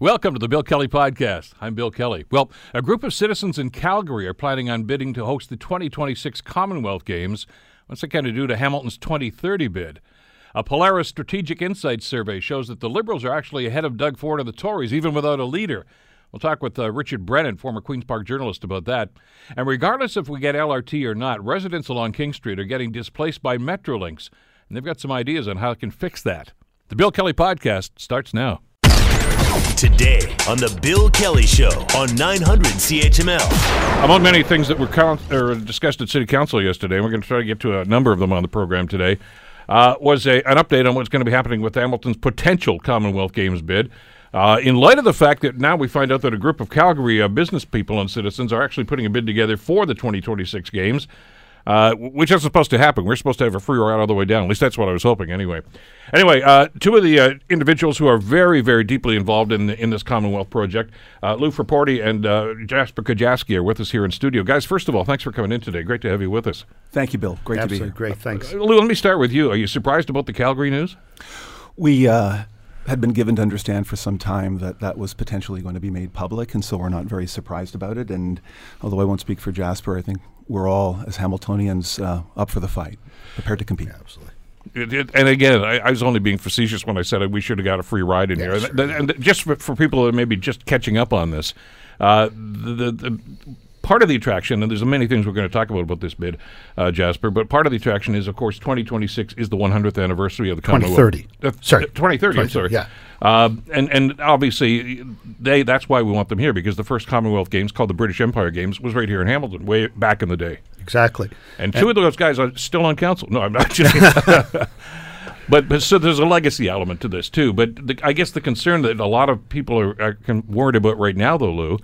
Welcome to the Bill Kelly Podcast. I'm Bill Kelly. Well, a group of citizens in Calgary are planning on bidding to host the 2026 Commonwealth Games. What's that going to do to Hamilton's 2030 bid? A Pollara Strategic Insights survey shows that the Liberals are actually ahead of Doug Ford and the Tories, even without a leader. We'll talk with uh, Richard Brennan, former Queen's Park journalist, about that. And regardless if we get LRT or not, residents along King Street are getting displaced by Metrolinx, and they've got some ideas on how it can fix that. The Bill Kelly Podcast starts now. Today on the Bill Kelly Show on 900 CHML. Among many things that were count, or discussed at City Council yesterday, we're going to try to get to a number of them on the program today, uh, was a, an update on what's going to be happening with Hamilton's potential Commonwealth Games bid. Uh, in light of the fact that now we find out that a group of Calgary uh, business people and citizens are actually putting a bid together for the 2026 Games, uh, which isn't supposed to happen. We're supposed to have a free ride all the way down. At least that's what I was hoping, anyway. Anyway, uh, two of the uh, individuals who are very, very deeply involved in in this Commonwealth project, uh, Lou Frapporti and uh, Jasper Kujavsky, are with us here in studio. Guys, first of all, thanks for coming in today. Great to have you with us. Thank you, Bill. Great Absolutely to be here. great. Thanks. Uh, Lou, let me start with you. Are you surprised about the Calgary news? We uh, had been given to understand for some time that that was potentially going to be made public, and so we're not very surprised about it. And although I won't speak for Jasper, I think we're all, as Hamiltonians, uh, up for the fight, prepared to compete. Absolutely. It, it, and again, I, I was only being facetious when I said we should have got a free ride in Yeah, here. sure. And, and just for, for people that may be just catching up on this, uh, the, the, the part of the attraction, and there's many things we're going to talk about about this bid, uh, Jasper, but part of the attraction is, of course, 2026 is the 100th anniversary of the Commonwealth. 2030. Uh, Sorry. 2030. I'm sorry. yeah. Uh, and and obviously they that's why we want them here because the first Commonwealth Games called the British Empire Games was right here in Hamilton way back in the day. Exactly. And two of those guys are still on council. No, I'm not. but, but so there's a legacy element to this too. But the, I guess the concern that a lot of people are, are worried about right now, though, Lou,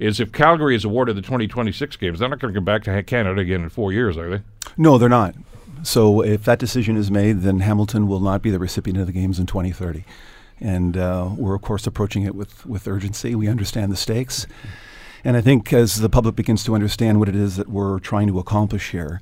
is if Calgary is awarded the 2026 games, they're not going to come back to Canada again in four years, are they? No, they're not. So if that decision is made, then Hamilton will not be the recipient of the games in 2030. And uh, we're, of course, approaching it with, with urgency. We understand the stakes. And I think as the public begins to understand what it is that we're trying to accomplish here,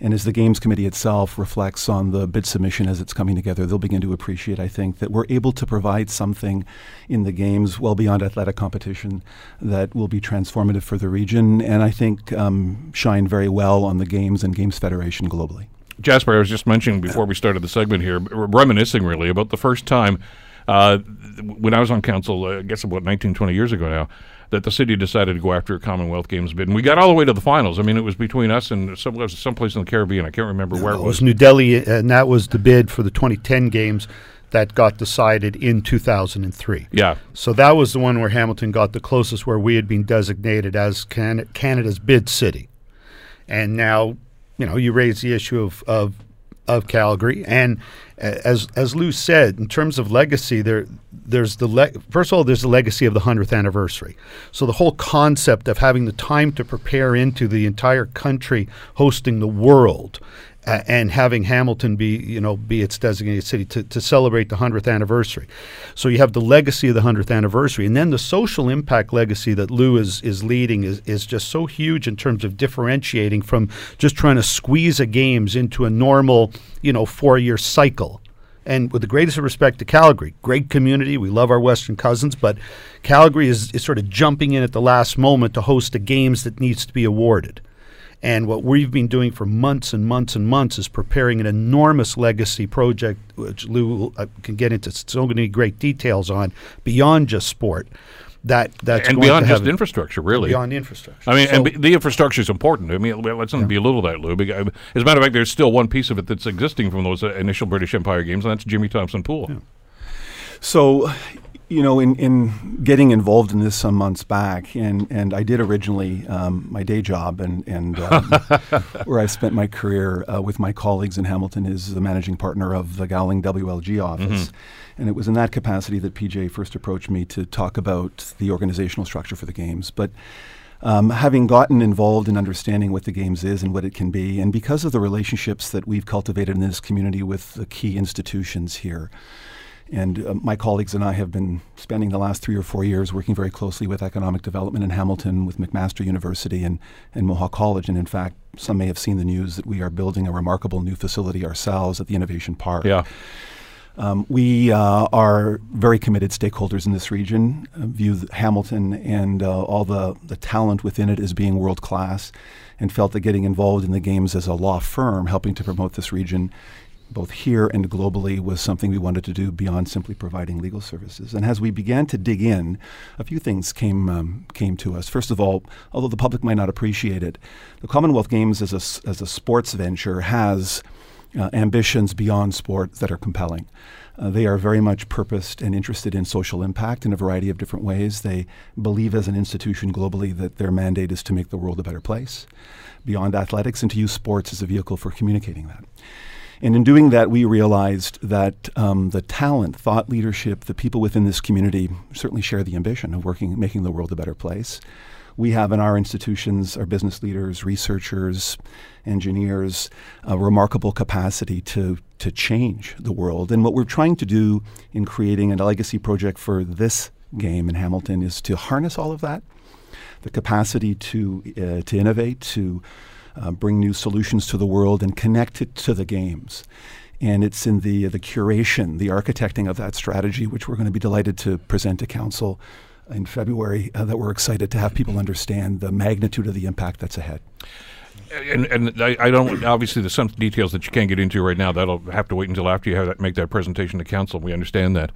and as the Games Committee itself reflects on the bid submission as it's coming together, they'll begin to appreciate, I think, that we're able to provide something in the Games well beyond athletic competition that will be transformative for the region and I think um, shine very well on the Games and Games Federation globally. Jasper, I was just mentioning before we started the segment here, reminiscing really about the first time uh, when I was on council, uh, I guess about 19, 20 years ago now, that the city decided to go after a Commonwealth Games bid. And we got all the way to the finals. I mean, it was between us and some someplace in the Caribbean. I can't remember where it It was. was New Delhi, and that was the bid for the 2010 games that got decided in 2003. Yeah. So that was the one where Hamilton got the closest, where we had been designated as Can- Canada's bid city. And now, you know, you raise the issue of, of of Calgary, and as as Lou said, in terms of legacy, there there's the le- first of all there's the legacy of the hundredth anniversary. So the whole concept of having the time to prepare into the entire country hosting the world. And having Hamilton be, you know, be its designated city to, to celebrate the hundredth anniversary, so you have the legacy of the hundredth anniversary, and then the social impact legacy that Lou is is leading is is just so huge in terms of differentiating from just trying to squeeze a games into a normal, you know, four year cycle. And with the greatest of respect to Calgary, great community. We love our Western cousins, but Calgary is, is sort of jumping in at the last moment to host the games that needs to be awarded. And what we've been doing for months and months and months is preparing an enormous legacy project, which Lou uh, can get into so many great details on, beyond just sport. That that's and going beyond to just have infrastructure, really. beyond infrastructure. I mean, and So- be, the infrastructure is important. I mean, let's not belittle that, Lou. Because, as a matter of fact, there's still one piece of it that's existing from those uh, initial British Empire games, and that's Jimmy Thompson Pool. So, you know, in, in getting involved in this some months back, and, and I did originally um, my day job, and, and um, where I spent my career uh, with my colleagues in Hamilton is the managing partner of the Gowling WLG office. And it was in that capacity that PJ first approached me to talk about the organizational structure for the games. But um, having gotten involved in understanding what the games is and what it can be, and because of the relationships that we've cultivated in this community with the key institutions here, and uh, my colleagues and I have been spending the last three or four years working very closely with economic development in Hamilton, with McMaster University and, and Mohawk College. And in fact, some may have seen the news that we are building a remarkable new facility ourselves at the Innovation Park. Yeah. Um, we uh, are very committed stakeholders in this region, uh, view Hamilton and uh, all the, the talent within it as being world class, and felt that getting involved in the games as a law firm, helping to promote this region both here and globally was something we wanted to do beyond simply providing legal services. And as we began to dig in, a few things came um, came to us. First of all, although the public might not appreciate it, the Commonwealth Games as a, as a sports venture has uh, ambitions beyond sport that are compelling. Uh, they are very much purposed and interested in social impact in a variety of different ways. They believe, as an institution globally, that their mandate is to make the world a better place beyond athletics and to use sports as a vehicle for communicating that. And in doing that, we realized that um, the talent, thought leadership, the people within this community certainly share the ambition of working, making the world a better place we have in our institutions, our business leaders, researchers, engineers, a remarkable capacity to, to change the world. And what we're trying to do in creating a legacy project for this game in Hamilton is to harness all of that, the capacity to, uh, to innovate, to uh, bring new solutions to the world, and connect it to the games and it's in the the curation, the architecting of that strategy, which we're going to be delighted to present to council in February uh, that we're excited to have people understand the magnitude of the impact that's ahead. And, and I, I, don't obviously there's some details that you can't get into right now. That'll have to wait until after you have that, make that presentation to council. We understand that,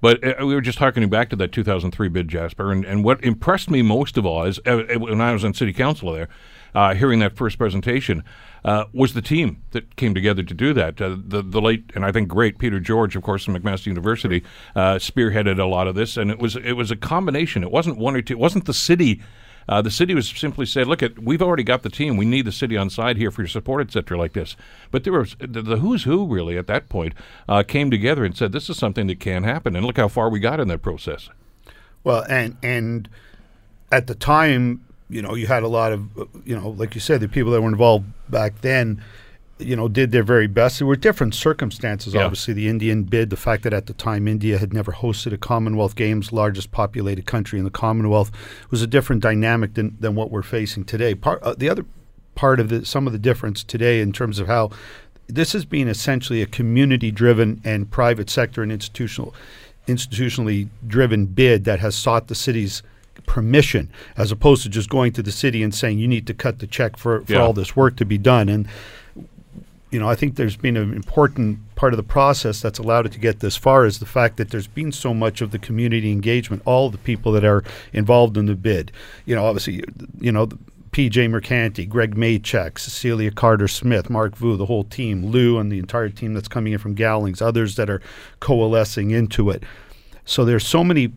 but uh, we were just harkening back to that 2003 bid, Jasper, and, and what impressed me most of all is uh, when I was on city council there, uh, hearing that first presentation uh, was the team that came together to do that. Uh, the the late and I think great Peter George, of course, from McMaster University, uh, spearheaded a lot of this, and it was it was a combination. It wasn't one or two. It wasn't the city. Uh, the city was simply said, "Look, at we've already got the team. We need the city on side here for your support, etc." Like this, but there was the, the who's who really at that point uh, came together and said, "This is something that can happen." And look how far we got in that process. Well, and and at the time, you know, you had a lot of, you know, like you said, the people that were involved back then, you know, did their very best. There were different circumstances. Yeah. Obviously, the Indian bid, the fact that at the time India had never hosted a Commonwealth Games, largest populated country in the Commonwealth, was a different dynamic than, than what we're facing today. Part uh, the other part of the some of the difference today in terms of how this has been essentially a community-driven and private sector and institutional institutionally driven bid that has sought the city's permission as opposed to just going to the city and saying you need to cut the check for, for yeah. all this work to be done and you know i think there's been an important part of the process that's allowed it to get this far is the fact that there's been so much of the community engagement all the people that are involved in the bid you know obviously you know PJ Mercanti, Greg Maychek, Cecilia Carter Smith, Mark Vu, the whole team, Lou and the entire team that's coming in from Gowlings, others that are coalescing into it. So there's so many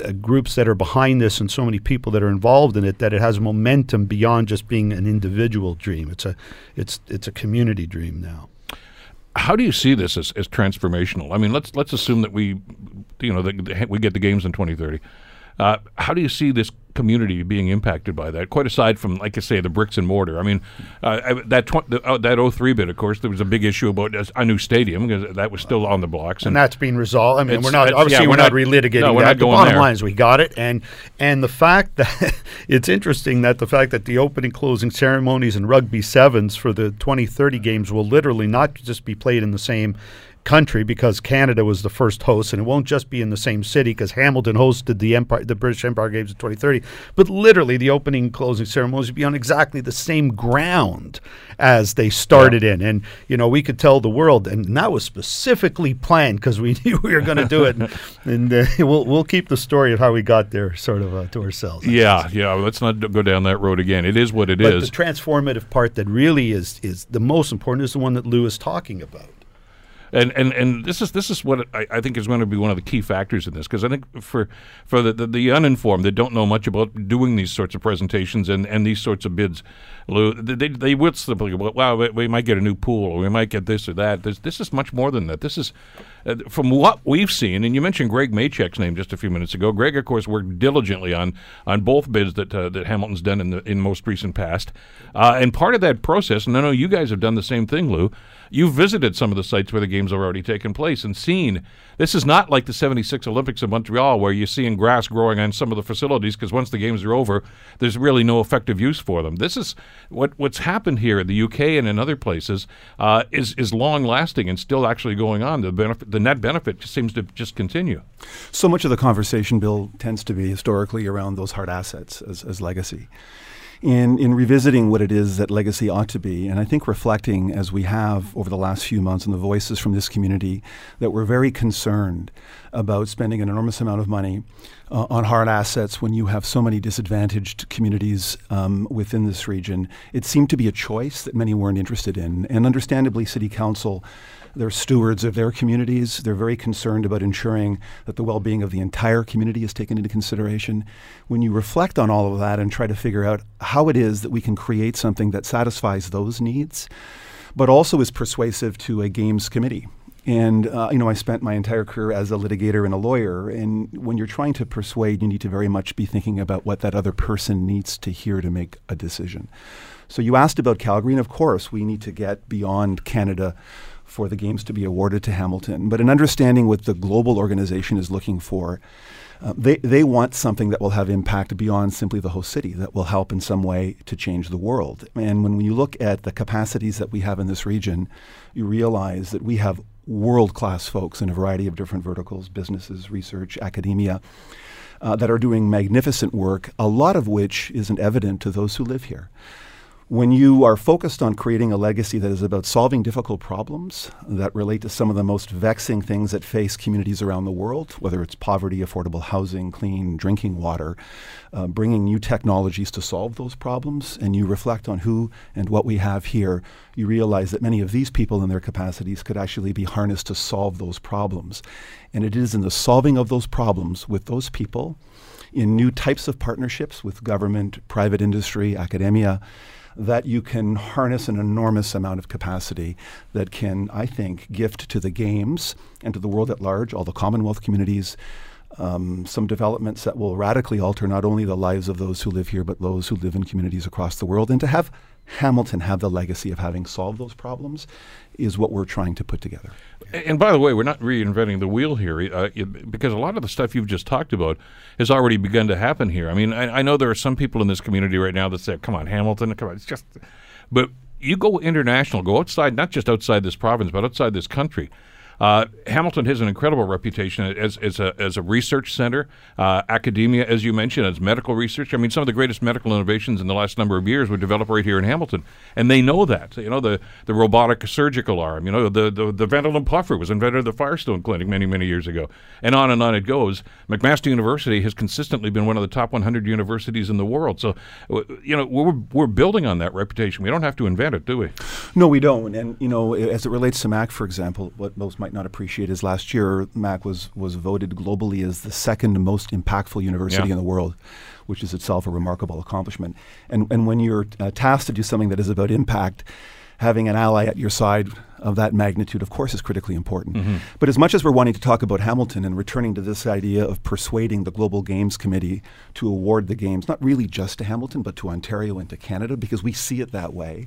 uh, groups that are behind this and so many people that are involved in it that it has momentum beyond just being an individual dream. It's a it's it's a community dream now. How do you see this as, as transformational? I mean, let's let's assume that we, you know, the, we get the games in 2030. Uh, how do you see this community being impacted by that? Quite aside from, like I say, the bricks and mortar. I mean, uh, that tw- the, uh, that 03 bit, of course, there was a big issue about a new stadium because that was still on the blocks, and, and that's being resolved. I mean, we're not obviously yeah, we're, we're, not, relitigating no, we're that. Not the bottom there. line is we got it, and and the fact that it's interesting that the fact that the opening closing ceremonies and rugby sevens for the 2030 games will literally not just be played in the same country because Canada was the first host, and it won't just be in the same city because Hamilton hosted the Empire, the British Empire Games in 2030. But literally, the opening and closing ceremonies would be on exactly the same ground as they started yeah. in, and you know we could tell the world, and that was specifically planned because we knew we were going to do it, and, and uh, we'll we'll keep the story of how we got there sort of uh, to ourselves. Yeah, yeah. Let's not go down that road again. It is what it but is. The transformative part that really is is the most important is the one that Lou is talking about and and and this is this is what I, I think is going to be one of the key factors in this because I think for for the, the, the uninformed that don't know much about doing these sorts of presentations and, and these sorts of bids, Lou, they they would simply well, wow we, we might get a new pool or we might get this or that. This this is much more than that. This is uh, from what we've seen, and you mentioned Greg Maychek's name just a few minutes ago. Greg, of course, worked diligently on on both bids that uh, that Hamilton's done in the in most recent past, uh, and part of that process. And I know you guys have done the same thing, Lou. You've visited some of the sites where the games have already taken place and seen. This is not like the '76 Olympics in Montreal, where you're seeing grass growing on some of the facilities because once the games are over, there's really no effective use for them. This is what what's happened here in the UK and in other places uh, is is long lasting and still actually going on. The benefit the net benefit seems to just continue. So much of the conversation, Bill, tends to be historically around those hard assets as, as legacy. In, in revisiting what it is that legacy ought to be, and I think reflecting as we have over the last few months on the voices from this community that we're very concerned about spending an enormous amount of money uh, on hard assets when you have so many disadvantaged communities um, within this region. It seemed to be a choice that many weren't interested in. And understandably, City Council, they're stewards of their communities. They're very concerned about ensuring that the well being of the entire community is taken into consideration. When you reflect on all of that and try to figure out how it is that we can create something that satisfies those needs, but also is persuasive to a games committee and uh, you know, I spent my entire career as a litigator and a lawyer. And when you're trying to persuade, you need to very much be thinking about what that other person needs to hear to make a decision. So you asked about Calgary, and of course, we need to get beyond Canada for the games to be awarded to Hamilton. But in understanding what the global organization is looking for, uh, they, they want something that will have impact beyond simply the host city, that will help in some way to change the world. And when you look at the capacities that we have in this region, you realize that we have world class folks in a variety of different verticals businesses, research, academia. Uh, that are doing magnificent work, a lot of which isn't evident to those who live here when you are focused on creating a legacy that is about solving difficult problems that relate to some of the most vexing things that face communities around the world, whether it's poverty, affordable housing, clean drinking water, uh, bringing new technologies to solve those problems, and you reflect on who and what we have here, you realize that many of these people and their capacities could actually be harnessed to solve those problems. And it is in the solving of those problems with those people, in new types of partnerships with government, private industry, academia, that you can harness an enormous amount of capacity that can, I think, gift to the games and to the world at large, all the Commonwealth communities, um, some developments that will radically alter not only the lives of those who live here, but those who live in communities across the world. And to have Hamilton have the legacy of having solved those problems is what we're trying to put together. And by the way, we're not reinventing the wheel here uh, because a lot of the stuff you've just talked about has already begun to happen here. I mean, I, I, know there are some people in this community right now that say, "Come on, Hamilton, come on, it's just," but you go international, go outside, not just outside this province, but outside this country. Uh, Hamilton has an incredible reputation as, as, a, as a research center, uh, academia, as you mentioned, as medical research. I mean, some of the greatest medical innovations in the last number of years were developed right here in Hamilton, and they know that. You know, the, the robotic surgical arm, you know, the, the, the Ventolin puffer was invented at the Firestone Clinic many, many years ago, and on and on it goes. McMaster University has consistently been one of the top 100 universities in the world. So, you know, we're, we're building on that reputation. We don't have to invent it, do we? No, we don't. And, you know, as it relates to MAC, for example, what most might might not appreciate is last year Mac was was voted globally as the second most impactful university yeah. in the world, which is itself a remarkable accomplishment. And and when you're uh, tasked to do something that is about impact, having an ally at your side of that magnitude, of course, is critically important. Mm-hmm. But as much as we're wanting to talk about Hamilton and returning to this idea of persuading the Global Games Committee to award the games, not really just to Hamilton, but to Ontario and to Canada, because we see it that way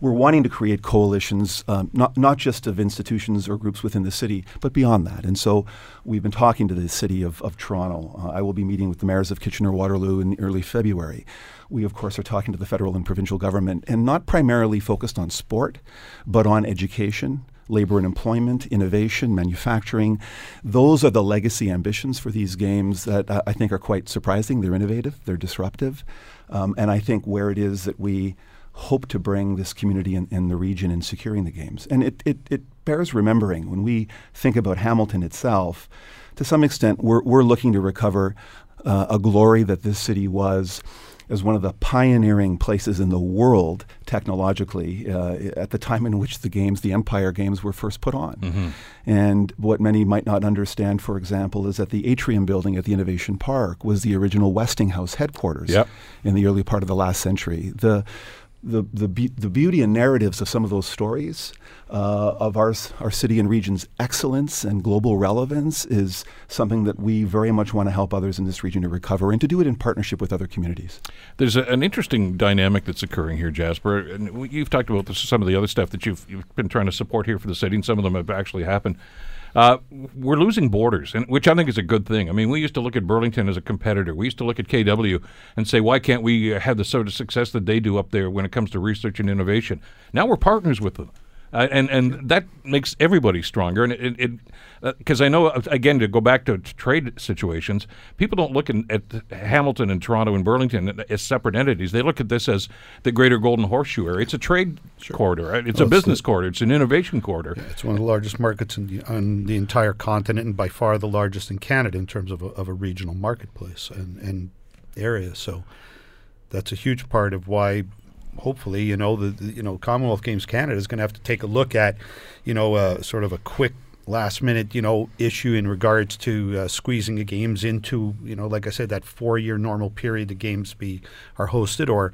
we're wanting to create coalitions, um, not, not just of institutions or groups within the city, but beyond that. And so we've been talking to the city of, of Toronto. Uh, I will be meeting with the mayors of Kitchener Waterloo in early February. We, of course, are talking to the federal and provincial government, and not primarily focused on sport, but on education labor and employment, innovation, manufacturing. Those are the legacy ambitions for these games that uh, I think are quite surprising. They're innovative, they're disruptive. Um, and I think where it is that we hope to bring this community in, in the region in securing the games. And it, it, it, bears remembering when we think about Hamilton itself, to some extent, we're, we're looking to recover uh, a glory that this city was as one of the pioneering places in the world technologically uh, at the time in which the games, the Empire Games, were first put on. Mm-hmm. And what many might not understand, for example, is that the atrium building at the Innovation Park was the original Westinghouse headquarters yep. in the early part of the last century. The the, the, be- the beauty and narratives of some of those stories uh, of our, our city and region's excellence and global relevance is something that we very much want to help others in this region to recover and to do it in partnership with other communities. There's a, an interesting dynamic that's occurring here, Jasper. And you've talked about this, some of the other stuff that you've, you've been trying to support here for the city, and some of them have actually happened. Uh, we're losing borders, and, which I think is a good thing. I mean, we used to look at Burlington as a competitor. We used to look at KW and say, why can't we have the sort of success that they do up there when it comes to research and innovation? Now we're partners with them. Uh, and and that makes everybody stronger. And it because uh, I know uh, again to go back to, trade situations, people don't look in, at Hamilton and Toronto and Burlington as separate entities. They look at this as the Greater Golden Horseshoe area. It's a trade sure. corridor. Right? It's well, a business corridor. It's an innovation corridor. Yeah, it's one of the largest markets the, on the entire continent, and by far the largest in Canada in terms of a, of a regional marketplace and, and area. So that's a huge part of why hopefully, you know, the, the, you know Commonwealth Games Canada is going to have to take a look at, you know, uh, sort of a quick last minute, you know, issue in regards to uh, squeezing the games into, you know, like I said, that four year normal period the games be are hosted, or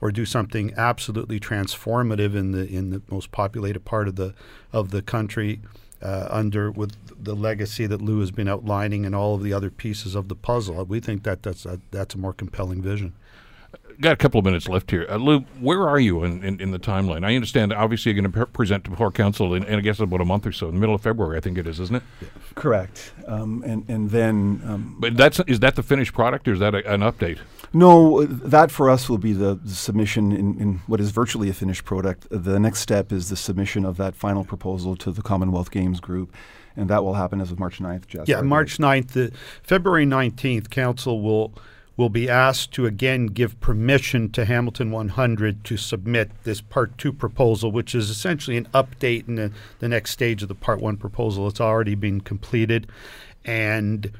or do something absolutely transformative in the in the most populated part of the of the country. Uh, under with the legacy that Lou has been outlining and all of the other pieces of the puzzle, we think that that's a, that's a more compelling vision got a couple of minutes left here. Uh, Lou, where are you in, in, in, the timeline? I understand, obviously, you're going to pre- present to Port Council in, in, I guess, about a month or so, in the middle of February, I think it is, isn't it? Correct. Um, and, and then. Um, but that's is that the finished product, or is that a, an update? No, that for us will be the, the submission in, in, what is virtually a finished product. The next step is the submission of that final proposal to the Commonwealth Games Group and that will happen as of March 9th, Jess. Yeah, March 9th. The, February 19th, Council will will be asked to again give permission to Hamilton 100 to submit this Part 2 proposal, which is essentially an update in the, the next stage of the Part 1 proposal. It's already been completed. And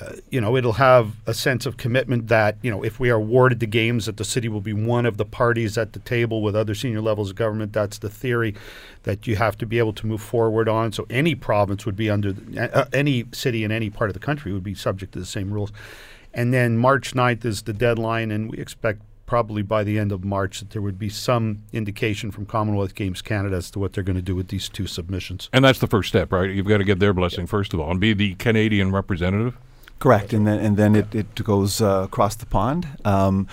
uh, you know, it'll have a sense of commitment that, you know, if we are awarded the games, that the city will be one of the parties at the table with other senior levels of government. That's the theory that you have to be able to move forward on. So any province would be under, uh, any city in any part of the country would be subject to the same rules. And then March 9th is the deadline, and we expect probably by the end of March that there would be some indication from Commonwealth Games Canada as to what they're going to do with these two submissions. And that's the first step, right? You've got to get their blessing first of all and be the Canadian representative. Correct, and then and then it, it goes uh, across the pond. Um,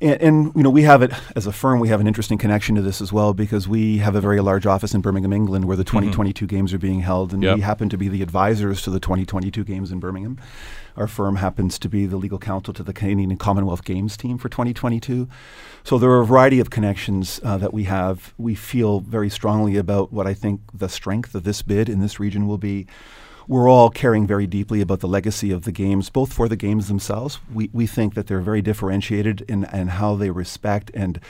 and, and, you know, we have it as a firm. We have an interesting connection to this as well because we have a very large office in Birmingham, England, where the 2022 mm-hmm. games are being held, and yep. we happen to be the advisors to the 2022 games in Birmingham. Our firm happens to be the legal counsel to the Canadian and Commonwealth Games team for 2022. So there are a variety of connections uh, that we have. We feel very strongly about what I think the strength of this bid in this region will be. We're all caring very deeply about the legacy of the games, both for the games themselves. We, we think that they're very differentiated in, in how they respect and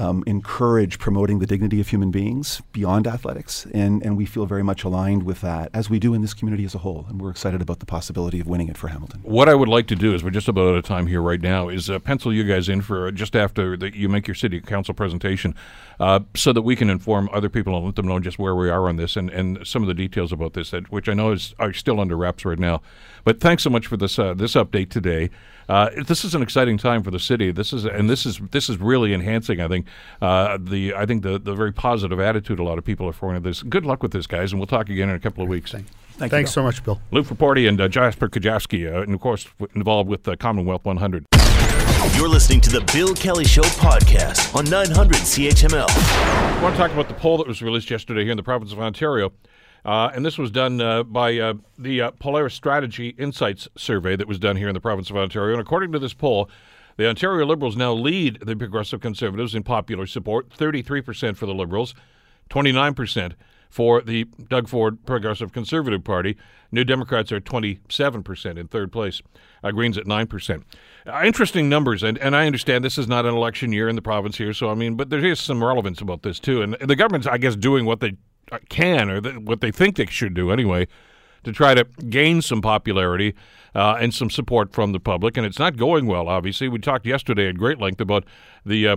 um, encourage promoting the dignity of human beings beyond athletics. And, and we feel very much aligned with that, as we do in this community as a whole. And we're excited about the possibility of winning it for Hamilton. What I would like to do is, we're just about out of time here right now, is uh, pencil you guys in for uh, just after the, you make your city council presentation uh, so that we can inform other people and let them know just where we are on this and, and some of the details about this, that, which I know is are still under wraps right now. But thanks so much for this uh, this update today. Uh, this is an exciting time for the city. This is and this is this is really enhancing. I think uh, the I think the the very positive attitude a lot of people are forming this. Good luck with this, guys, and we'll talk again in a couple of weeks. Thank Thank Thanks so much, Bill. Lou Frapporti and uh, Jasper Kujavsky, uh, and of course involved with the Commonwealth 100. You're listening to the Bill Kelly Show podcast on 900 CHML. I want to talk about the poll that was released yesterday here in the province of Ontario. Uh, and this was done uh, by uh, the uh, Pollara Strategy Insights survey that was done here in the province of Ontario. And according to this poll, the Ontario Liberals now lead the Progressive Conservatives in popular support 33% for the Liberals, 29% for the Doug Ford Progressive Conservative Party. New Democrats are 27% in third place. Uh, Greens at 9%. Uh, interesting numbers, and, and I understand this is not an election year in the province here, so I mean, but there is some relevance about this too. And the government's, I guess, doing what they can, or what they think they should do anyway, to try to gain some popularity uh, and some support from the public. And it's not going well, obviously. We talked yesterday at great length about the uh,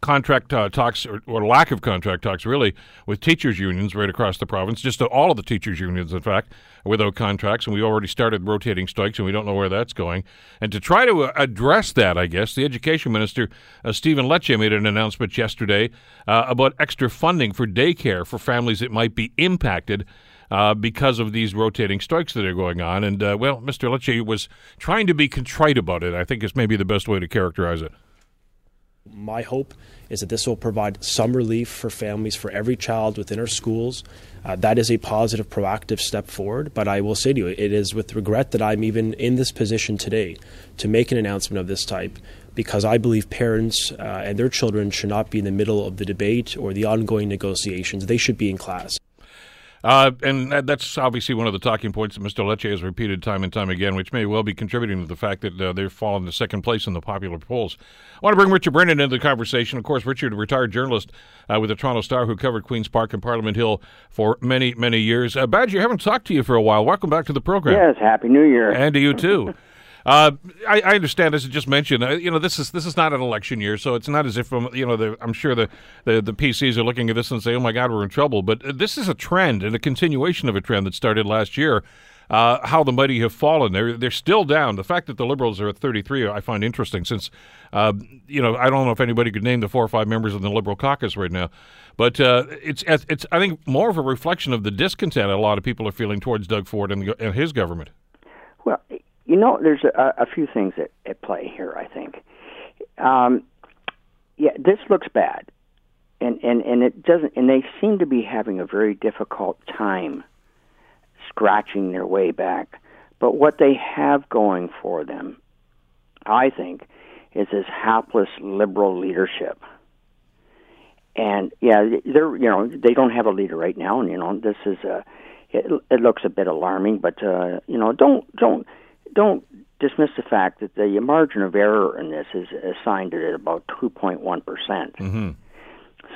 contract uh, talks or, or, lack of contract talks really with teachers unions right across the province just all of the teachers unions in fact without contracts and we already started rotating strikes and we don't know where that's going and to try to uh, address that i guess the education minister uh, stephen lecce made an announcement yesterday uh, about extra funding for daycare for families that might be impacted uh, because of these rotating strikes that are going on. And, uh, well, Mr. Lecce was trying to be contrite about it, I think is maybe the best way to characterize it. My hope is that this will provide some relief for families for every child within our schools. Uh, that is a positive, proactive step forward. But I will say to you, it is with regret that I'm even in this position today to make an announcement of this type. because I believe parents uh, and their children should not be in the middle of the debate or the ongoing negotiations. They should be in class. Uh, and that's obviously one of the talking points that Mr. Lecce has repeated time and time again, which may well be contributing to the fact that uh, they've fallen to second place in the popular polls. I want to bring Richard Brennan into the conversation. Of course, Richard, a retired journalist uh, with the Toronto Star who covered Queen's Park and Parliament Hill for many, many years. Uh, Badger, I haven't talked to you for a while. Welcome back to the program. Yes, Happy New Year. And to you, too. Uh, I, I, understand, as I just mentioned, uh, you know, this is this is not an election year, so it's not as if um, you know, I'm sure the, the, the PCs are looking at this and say, "Oh my God, we're in trouble." But uh, this is a trend and a continuation of a trend that started last year. Uh, how the mighty have fallen. They're they're still down. The fact that the Liberals are at 33, I find interesting. Since uh, you know, I don't know if anybody could name the four or five members of the Liberal caucus right now, but uh, it's it's I think more of a reflection of the discontent a lot of people are feeling towards Doug Ford and, the, and his government. Well, you know, there's a, a few things at, at play here. I think. Um, yeah, this looks bad, and and and it doesn't. And they seem to be having a very difficult time scratching their way back. But what they have going for them, I think, is this hapless liberal leadership. And yeah, they're you know they don't have a leader right now, and you know this is a it, it looks a bit alarming. But uh, you know don't don't don't dismiss the fact that the margin of error in this is assigned at about 2.1 percent. Mm-hmm.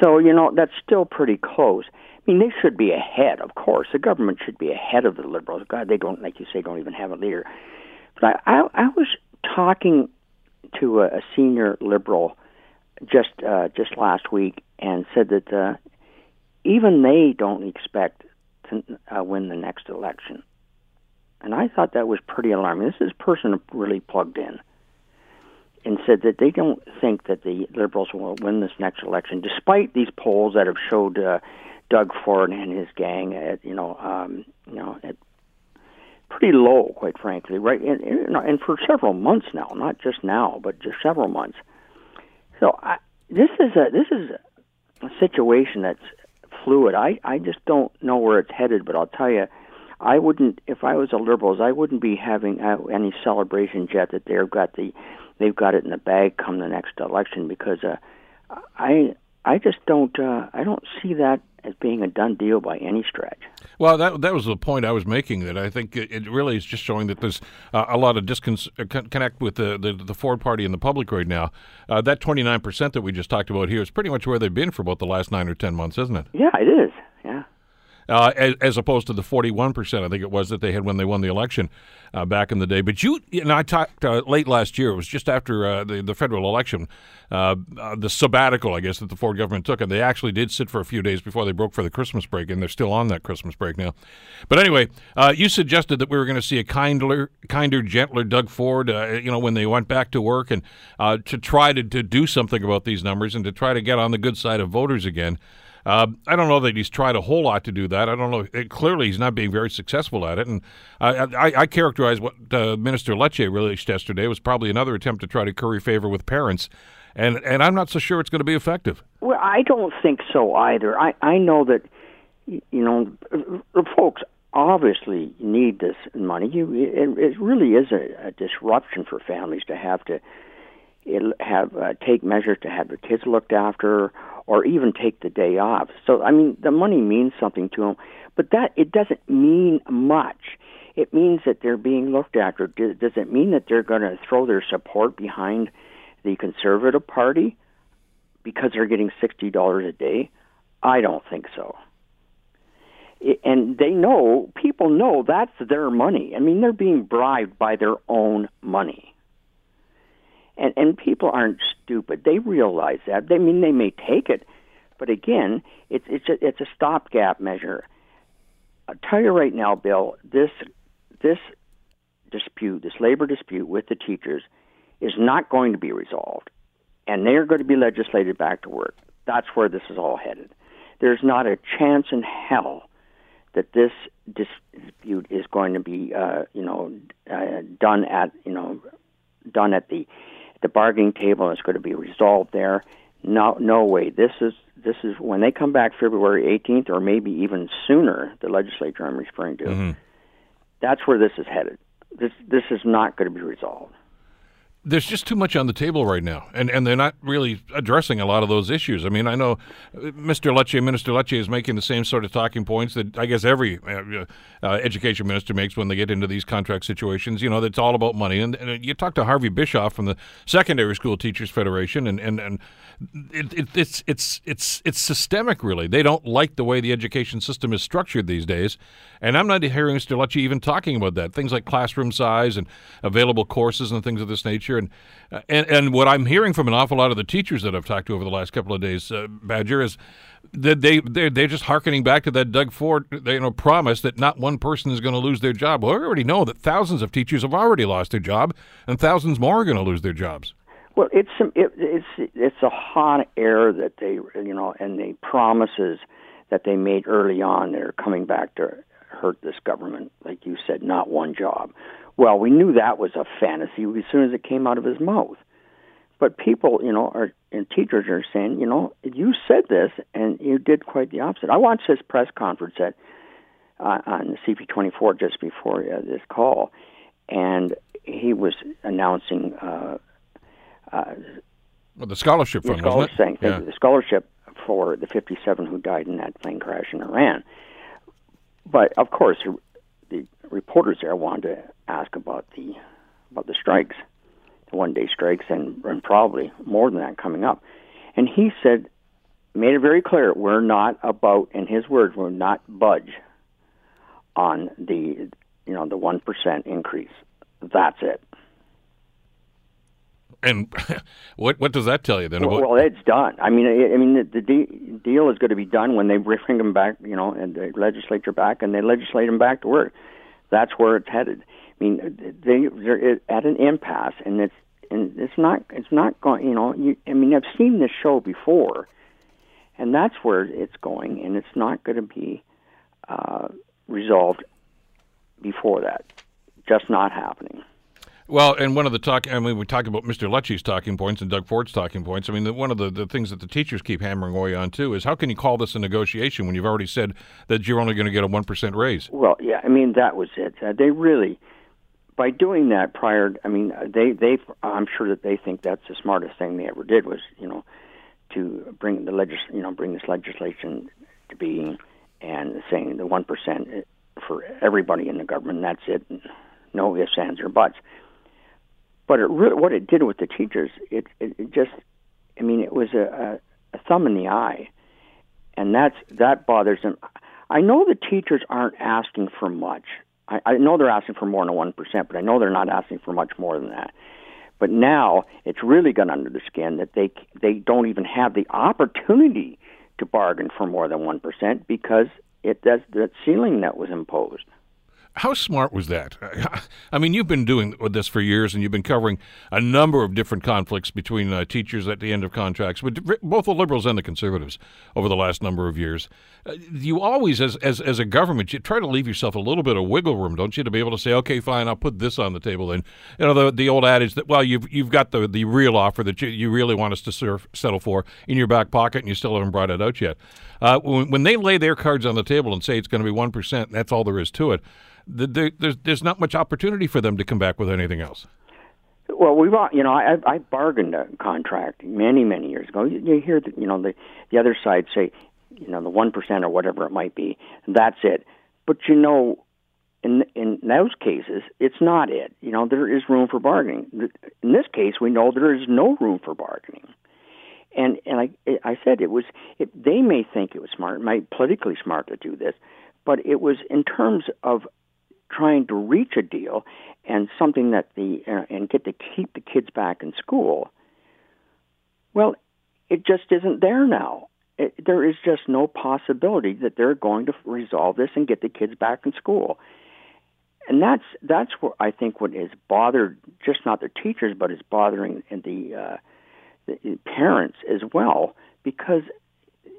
So you know that's still pretty close. I mean, they should be ahead, of course. The government should be ahead of the liberals. God, they don't, like you say, don't even have a leader. But I, I, I was talking to a, a senior liberal just uh, just last week and said that uh, even they don't expect to uh, win the next election. And I thought that was pretty alarming. This is a person really plugged in and said that they don't think that the Liberals will win this next election, despite these polls that have showed uh, Doug Ford and his gang at you know um, you know at pretty low, quite frankly, right? And, and, and for several months now, not just now, but just several months. So I, this is a this is a situation that's fluid. I I just don't know where it's headed, but I'll tell you I wouldn't, if I was a liberals, I wouldn't be having uh, any celebrations yet that they've got the, they've got it in the bag come the next election because uh, I, I just don't, uh, I don't see that as being a done deal by any stretch. Well, that that was the point I was making. That I think it, it really is just showing that there's uh, a lot of disconnect uh, with the, the, the Ford Party and the public right now. Uh, that 29 percent that we just talked about here is pretty much where they've been for about the last nine or ten months, isn't it? Yeah, it is. Yeah uh, as, as, opposed to the 41%, I think it was, that they had when they won the election uh, back in the day. But you, know, I talked uh, late last year, it was just after uh, the, the federal election, uh, uh, the sabbatical, I guess, that the Ford government took, and they actually did sit for a few days before they broke for the Christmas break, and they're still on that Christmas break now. But anyway, you suggested that we were going to see a kinder, kinder, gentler Doug Ford, you know, when they went back to work and to try to, to do something about these numbers and to try to get on the good side of voters again. Uh, I don't know that he's tried a whole lot to do that. I don't know. It, clearly, he's not being very successful at it. And I, I, I characterize what uh, Minister Lecce released yesterday was probably another attempt to try to curry favor with parents. And and I'm not so sure it's going to be effective. Well, I don't think so either. I I know that you know folks obviously need this money. You it, it really is a, a disruption for families to have to have uh, take measures to have their kids looked after or even take the day off. So I mean, the money means something to them, but that it doesn't mean much. It means that they're being looked after. Does, it mean that they're going to throw their support behind the Conservative Party because they're getting sixty dollars a day? I don't think so. and they know, people know that's their money. I mean, they're being bribed by their own money and and people aren't stupid. They realize that. They I mean they may take it, but again, it's it's a, it's a stopgap measure. I'll tell you right now, Bill. This this dispute, this labor dispute with the teachers, is not going to be resolved, and they are going to be legislated back to work. That's where this is all headed. There's not a chance in hell that this dispute is going to be, uh, you know, uh, done at, you know, done at the the bargaining table is going to be resolved there. No, no way. This is this is when they come back February 18th, or maybe even sooner. The legislature I'm referring to. Mm-hmm. That's where this is headed. This this is not going to be resolved. There's just too much on the table right now, and and they're not really addressing a lot of those issues. I mean, I know uh, Mr. Lecce, Minister Lecce, is making the same sort of talking points that I guess every uh, uh, education minister makes when they get into these contract situations. You know, that's all about money. And, and you talk to Harvey Bischof from the Secondary School Teachers Federation, and and and it, it, it's it's it's it's systemic. Really, they don't like the way the education system is structured these days. And I'm not hearing Mr. Lecce even talking about that. Things like classroom size and available courses and things of this nature. And and and what I'm hearing from an awful lot of the teachers that I've talked to over the last couple of days, uh, Badger, is that they they're, they're just harkening back to that Doug Ford you know promise that not one person is going to lose their job. Well, we already know that thousands of teachers have already lost their job, and thousands more are going to lose their jobs. Well, it's it, it's it's a hot air that they you know, and the promises that they made early on that are coming back to hurt this government. Like you said, not one job. Well, we knew that was a fantasy as soon as it came out of his mouth. But people, you know, are and teachers are saying, you know, you said this and you did quite the opposite. I watched this press conference at uh, on the CP24 just before uh, this call, and he was announcing. Uh, well, the scholarship fund, the scholarship, wasn't it? Yeah. The scholarship for the 57 who died in that plane crash in Iran. But of course, the reporters there wanted to ask about the about the strikes, the one-day strikes, and, and probably more than that coming up. And he said, made it very clear, we're not about, in his words, we're not budge on the you know the one percent increase. That's it. And what what does that tell you then? Well, about- well it's done. I mean, I, I mean, the, the de- deal is going to be done when they bring them back, you know, and the legislature back, and they legislate them back to work. That's where it's headed. I mean, they they're at an impasse, and it's and it's not it's not going. You know, you, I mean, I've seen this show before, and that's where it's going, and it's not going to be uh, resolved before that. Just not happening. Well, and one of the talk, I mean, we talk about Mr. Lecce's talking points and Doug Ford's talking points. I mean, the, one of the, the things that the teachers keep hammering away on, too, is how can you call this a negotiation when you've already said that you're only going to get a 1% raise? Well, yeah, I mean, that was it. Uh, they really, by doing that prior, I mean, they, they, I'm sure that they think that's the smartest thing they ever did was, you know, to bring the legis, you know, bring this legislation to being and saying the 1% for everybody in the government, that's it. No ifs, ands, or buts but it really, what it did with the teachers, it, it, it just, I mean, it was a, a, a thumb in the eye, and that's that bothers them. I know the teachers aren't asking for much. I, I know they're asking for more than one percent, but I know they're not asking for much more than that. But now it's really got under the skin that they they don't even have the opportunity to bargain for more than one percent because it that's that ceiling that was imposed how smart was that? I mean, you've been doing this for years, and you've been covering a number of different conflicts between uh, teachers at the end of contracts, with both the liberals and the conservatives over the last number of years. Uh, you always, as, as as a government, you try to leave yourself a little bit of wiggle room, don't you, to be able to say, okay, fine, I'll put this on the table. And you know, the the old adage that well, you've you've got the the real offer that you, you really want us to serve, settle for in your back pocket, and you still haven't brought it out yet. Uh, when, when they lay their cards on the table and say it's going to be one percent, that's all there is to it the, there's there's not much opportunity for them to come back with anything else. Well, we've you know I I bargained a contract many many years ago. You, you hear the, you know the the other side say you know the one percent or whatever it might be. That's it. But you know, in in those cases, it's not it. You know, there is room for bargaining. In this case, we know there is no room for bargaining. And and I I said it was it, they may think it was smart, might politically smart to do this, but it was in terms of trying to reach a deal and something that the uh, and get to keep the kids back in school. Well, it just isn't there now. It, there is just no possibility that they're going to resolve this and get the kids back in school. And that's that's what I think what is bothered just not the teachers, but is bothering the, uh, parents as well, because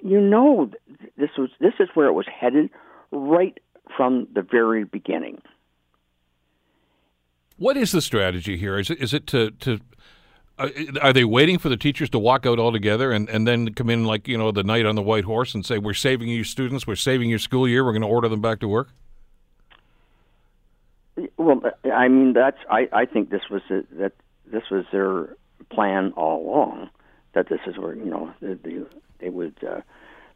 you know this was this is where it was headed right from the very beginning. What is the strategy here? Is it, is it to, to uh, are they waiting for the teachers to walk out altogether and, and then come in like you know the knight on the white horse and say we're saving you students, we're saving your school year, we're going to order them back to work? Well, I mean that's I, I think this was a, that this was their plan all along that this is where you know they, they, they would uh,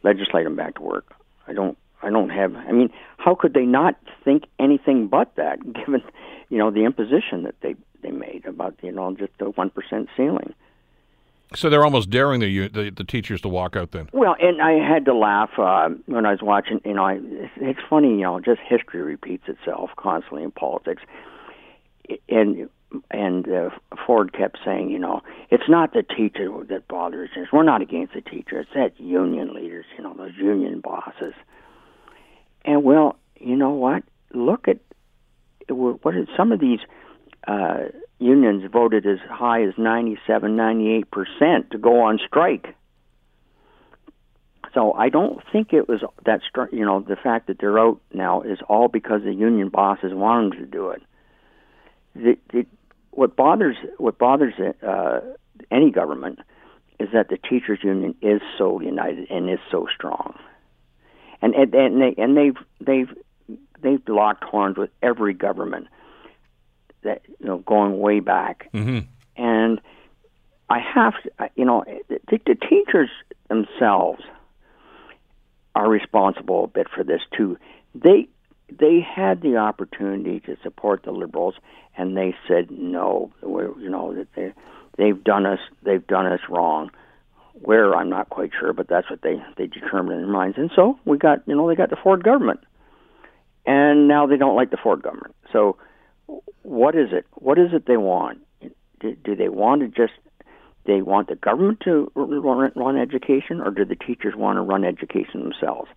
legislate them back to work. I don't I don't have. I mean, how could they not think anything but that, given you know the imposition that they they made about you know just the one percent ceiling. So they're almost daring the, the, the teachers to walk out then. Well, and I had to laugh uh, when I was watching. You know, I, it's, it's funny. You know, just history repeats itself constantly in politics. And and uh, Ford kept saying, you know, it's not the teacher that bothers us. We're not against the teacher. It's that union leaders. You know, those union bosses. And well, you know what? Look at what is some of these uh, unions voted as high as 97, 98 percent to go on strike. So I don't think it was that you know the fact that they're out now is all because the union bosses want them to do it. The, the, what bothers what bothers uh, any government is that the teachers union is so united and is so strong, and and and, they, and they've they've they've locked horns with every government that you know going way back, mm-hmm. and I have to, you know the, the teachers themselves are responsible a bit for this too. They they had the opportunity to support the liberals, and they said no. We're, you know that they they've done us they've done us wrong. Where I'm not quite sure, but that's what they they determined in their minds. And so we got you know they got the Ford government, and now they don't like the Ford government. So what is it? What is it they want? Do, do they want to just they want the government to run, run education, or do the teachers want to run education themselves?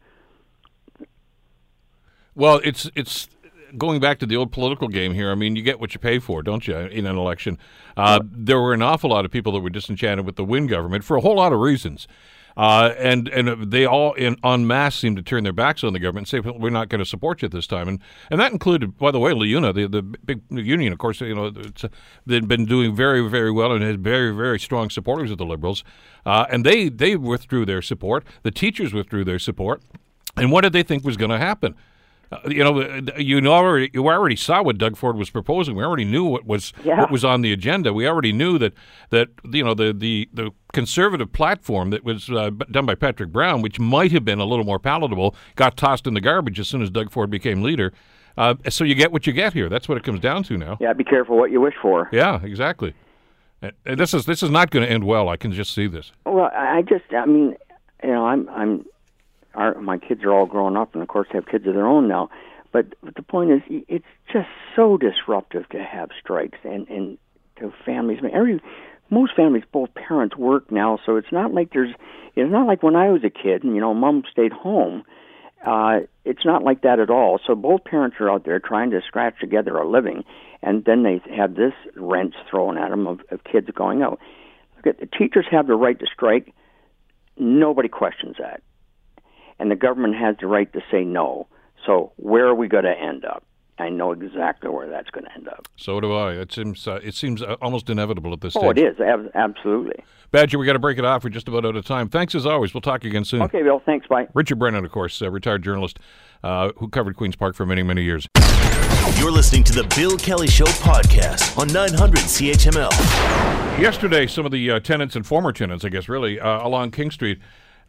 Well, it's it's going back to the old political game here. I mean, you get what you pay for, don't you? In an election, uh, there were an awful lot of people that were disenchanted with the Wynne government for a whole lot of reasons. Uh, and and they all in en masse seem to turn their backs on the government and say well, we're not going to support you this time, and and that included, by the way, LiUNA, the the big union, of course, you know, uh, they've been doing very very well and had very very strong supporters of the Liberals, uh, and they they withdrew their support. The teachers withdrew their support, and what did they think was going to happen? Uh, you know, you know, already, you already saw what Doug Ford was proposing. We already knew what was yeah. what was on the agenda. We already knew that that you know the the, the conservative platform that was uh, done by Patrick Brown, which might have been a little more palatable, got tossed in the garbage as soon as Doug Ford became leader. Uh, so you get what you get here. That's what it comes down to now. Yeah, be careful what you wish for. Yeah, exactly. And this is this is not going to end well. I can just see this. Well, I just, I mean, you know, I'm I'm our my kids are all grown up and of course have kids of their own now. But, but the point is it's just so disruptive to have strikes and and to families. I mean, every most families both parents work now so it's not like there's it's not like when I was a kid and you know mom stayed home uh it's not like that at all. So both parents are out there trying to scratch together a living and then they have this wrench thrown at them of, of kids going out. Look at the teachers have the right to strike. Nobody questions that and the government has the right to say no. So where are we going to end up? I know exactly where that's going to end up. So do I. It seems uh, it seems uh, almost inevitable at this oh, it is ab- absolutely. Badger, we got to break it off. We're just about out of time. Thanks as always. We'll talk again soon. Okay, Bill. Thanks. Bye. Richard Brennan, of course, uh, retired journalist uh, who covered Queens Park for many many years. You're listening to the Bill Kelly Show podcast on 900 CHML. Yesterday, some of the uh, tenants and former tenants, I guess, really, uh, along King Street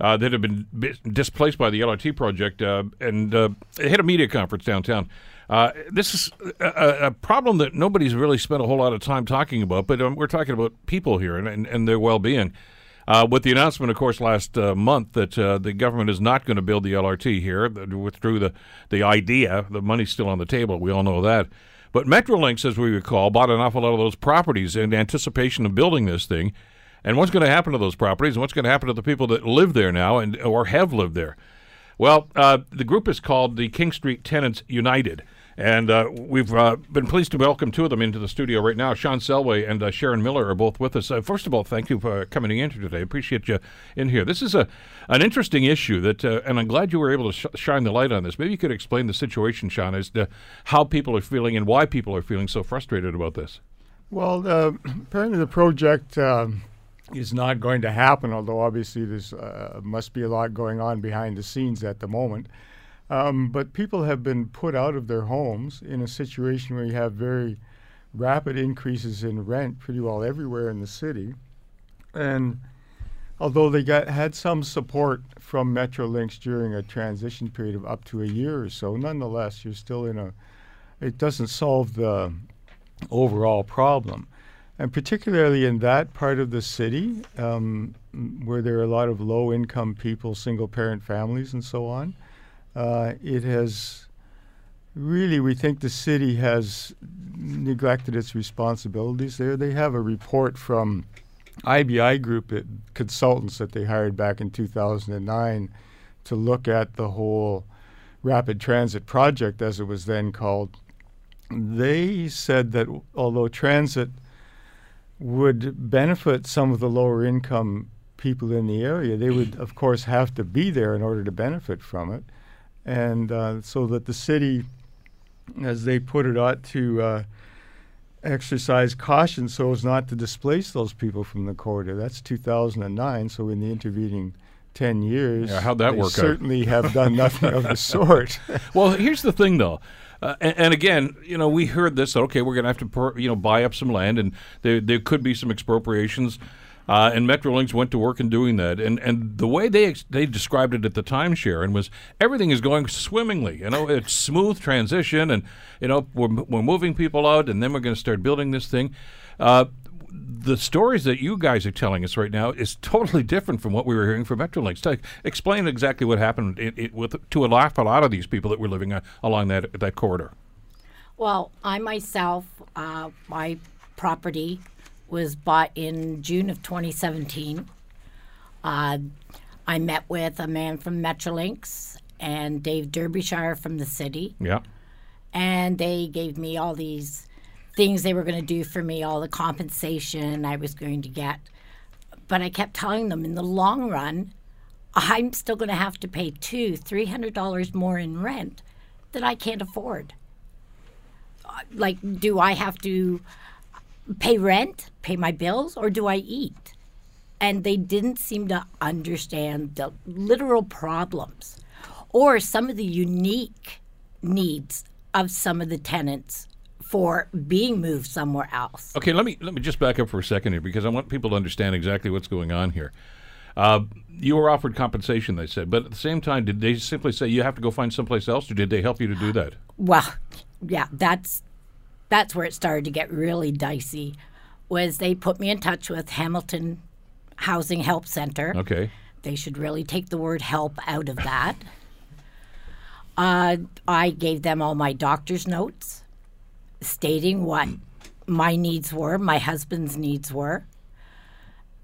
uh, that have been displaced by the LRT project, uh, and uh, had a media conference downtown. Uh, this is a, a, problem that nobody's really spent a whole lot of time talking about, but um, we're talking about people here and, and, and their well being. Uh, with the announcement, of course, last uh, month that the government is not going to build the LRT here, withdrew the, the idea. The money's still on the table. We all know that. But Metrolinx, as we recall, bought an awful lot of those properties in anticipation of building this thing and what's going to happen to those properties and what's going to happen to the people that live there now and or have lived there. Well, uh, the group is called the King Street Tenants United. And uh, we've uh, been pleased to welcome two of them into the studio right now. Shawn Selway and uh, Sharon Miller are both with us. Uh, first of all, thank you for coming in today. I appreciate you in here. This is a an interesting issue that, uh, and I'm glad you were able to sh- shine the light on this. Maybe you could explain the situation, Shawn, as to how people are feeling and why people are feeling so frustrated about this. Well, apparently the project. Um, is not going to happen, although obviously there's uh, must be a lot going on behind the scenes at the moment. Um, but people have been put out of their homes in a situation where you have very rapid increases in rent pretty well everywhere in the city. And although they got had some support from Metrolinx during a transition period of up to a year or so, nonetheless, you're still in a. It doesn't solve the overall problem, and particularly in that part of the city um, where there are a lot of low-income people, single-parent families, and so on. Uh, it has really, we think the city has neglected its responsibilities there. They have a report from IBI Group it, consultants that they hired back in 2009 to look at the whole rapid transit project, as it was then called. They said that although transit would benefit some of the lower income people in the area, they would, of course, have to be there in order to benefit from it. And uh, so that the city, as they put it, ought to uh, exercise caution so as not to displace those people from the corridor. That's 2009. So in the intervening 10 years, Yeah, how'd that they work out? certainly have done nothing of the sort. Well, here's the thing, though. Uh, and, and again, you know, we heard this. Okay, we're going to have to, per, you know, buy up some land, and there there could be some expropriations. Uh, and Metrolinx went to work in doing that. And and the way they ex- they described it at the time, Sharon, was everything is going swimmingly. You know, it's smooth transition, and you know we're we're moving people out, and then we're going to start building this thing. Uh, the stories that you guys are telling us right now is totally different from what we were hearing from Metrolinx. Tell- explain exactly what happened it, it, with to a lot, a lot of these people that were living uh, along that that corridor. Well, I myself, uh, my property was bought in June of 2017. Uh, I met with a man from Metrolinx and Dave Derbyshire from the city, Yeah. and they gave me all these things they were going to do for me, all the compensation I was going to get. But I kept telling them in the long run, I'm still going to have to pay two, three hundred dollars more in rent that I can't afford. Uh, Like, do I have to pay rent, pay my bills, or do I eat? And they didn't seem to understand the literal problems or some of the unique needs of some of the tenants for being moved somewhere else. Okay, let me let me just back up for a second here because I want people to understand exactly what's going on here. Uh, you were offered compensation, they said, but at the same time, did they simply say you have to go find someplace else, or did they help you to do that? Well, yeah, that's that's where it started to get really dicey. Was they put me in touch with Hamilton Housing Help Center. Okay. They should really take the word help out of that. Uh, I gave them all my doctor's notes stating what my needs were, my husband's needs were.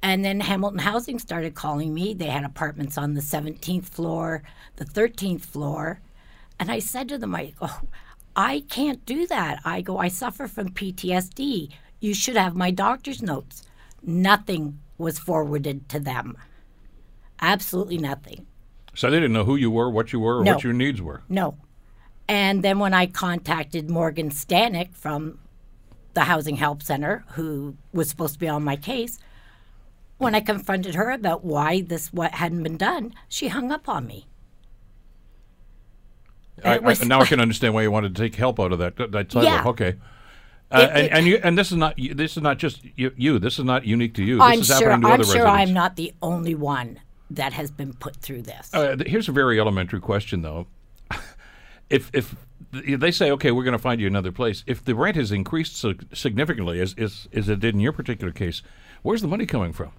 And then Hamilton Housing started calling me. They had apartments on the 17th floor, the 13th floor. And I said to them, I go, I can't do that. I go, I suffer from PTSD. You should have my doctor's notes. Nothing was forwarded to them. Absolutely nothing. So they didn't know who you were, what you were, or No. what your needs were. No. And then when I contacted Morgan Stanek from the Housing Help Center, who was supposed to be on my case, when I confronted her about why this what hadn't been done, she hung up on me. I, was- I, now I can understand why you wanted to take help out of that. that, sidewalk. Yeah. Okay. Uh, It- and, it- and you and this is not this is not just you, you. This is not unique to you. This I'm is sure happening to I'm other sure residents. I'm not the only one that has been put through this. Uh, th- here's a very elementary question, though. if if they say, okay, we're going to find you another place, if the rent has increased so significantly, as, as as it did in your particular case, where's the money coming from?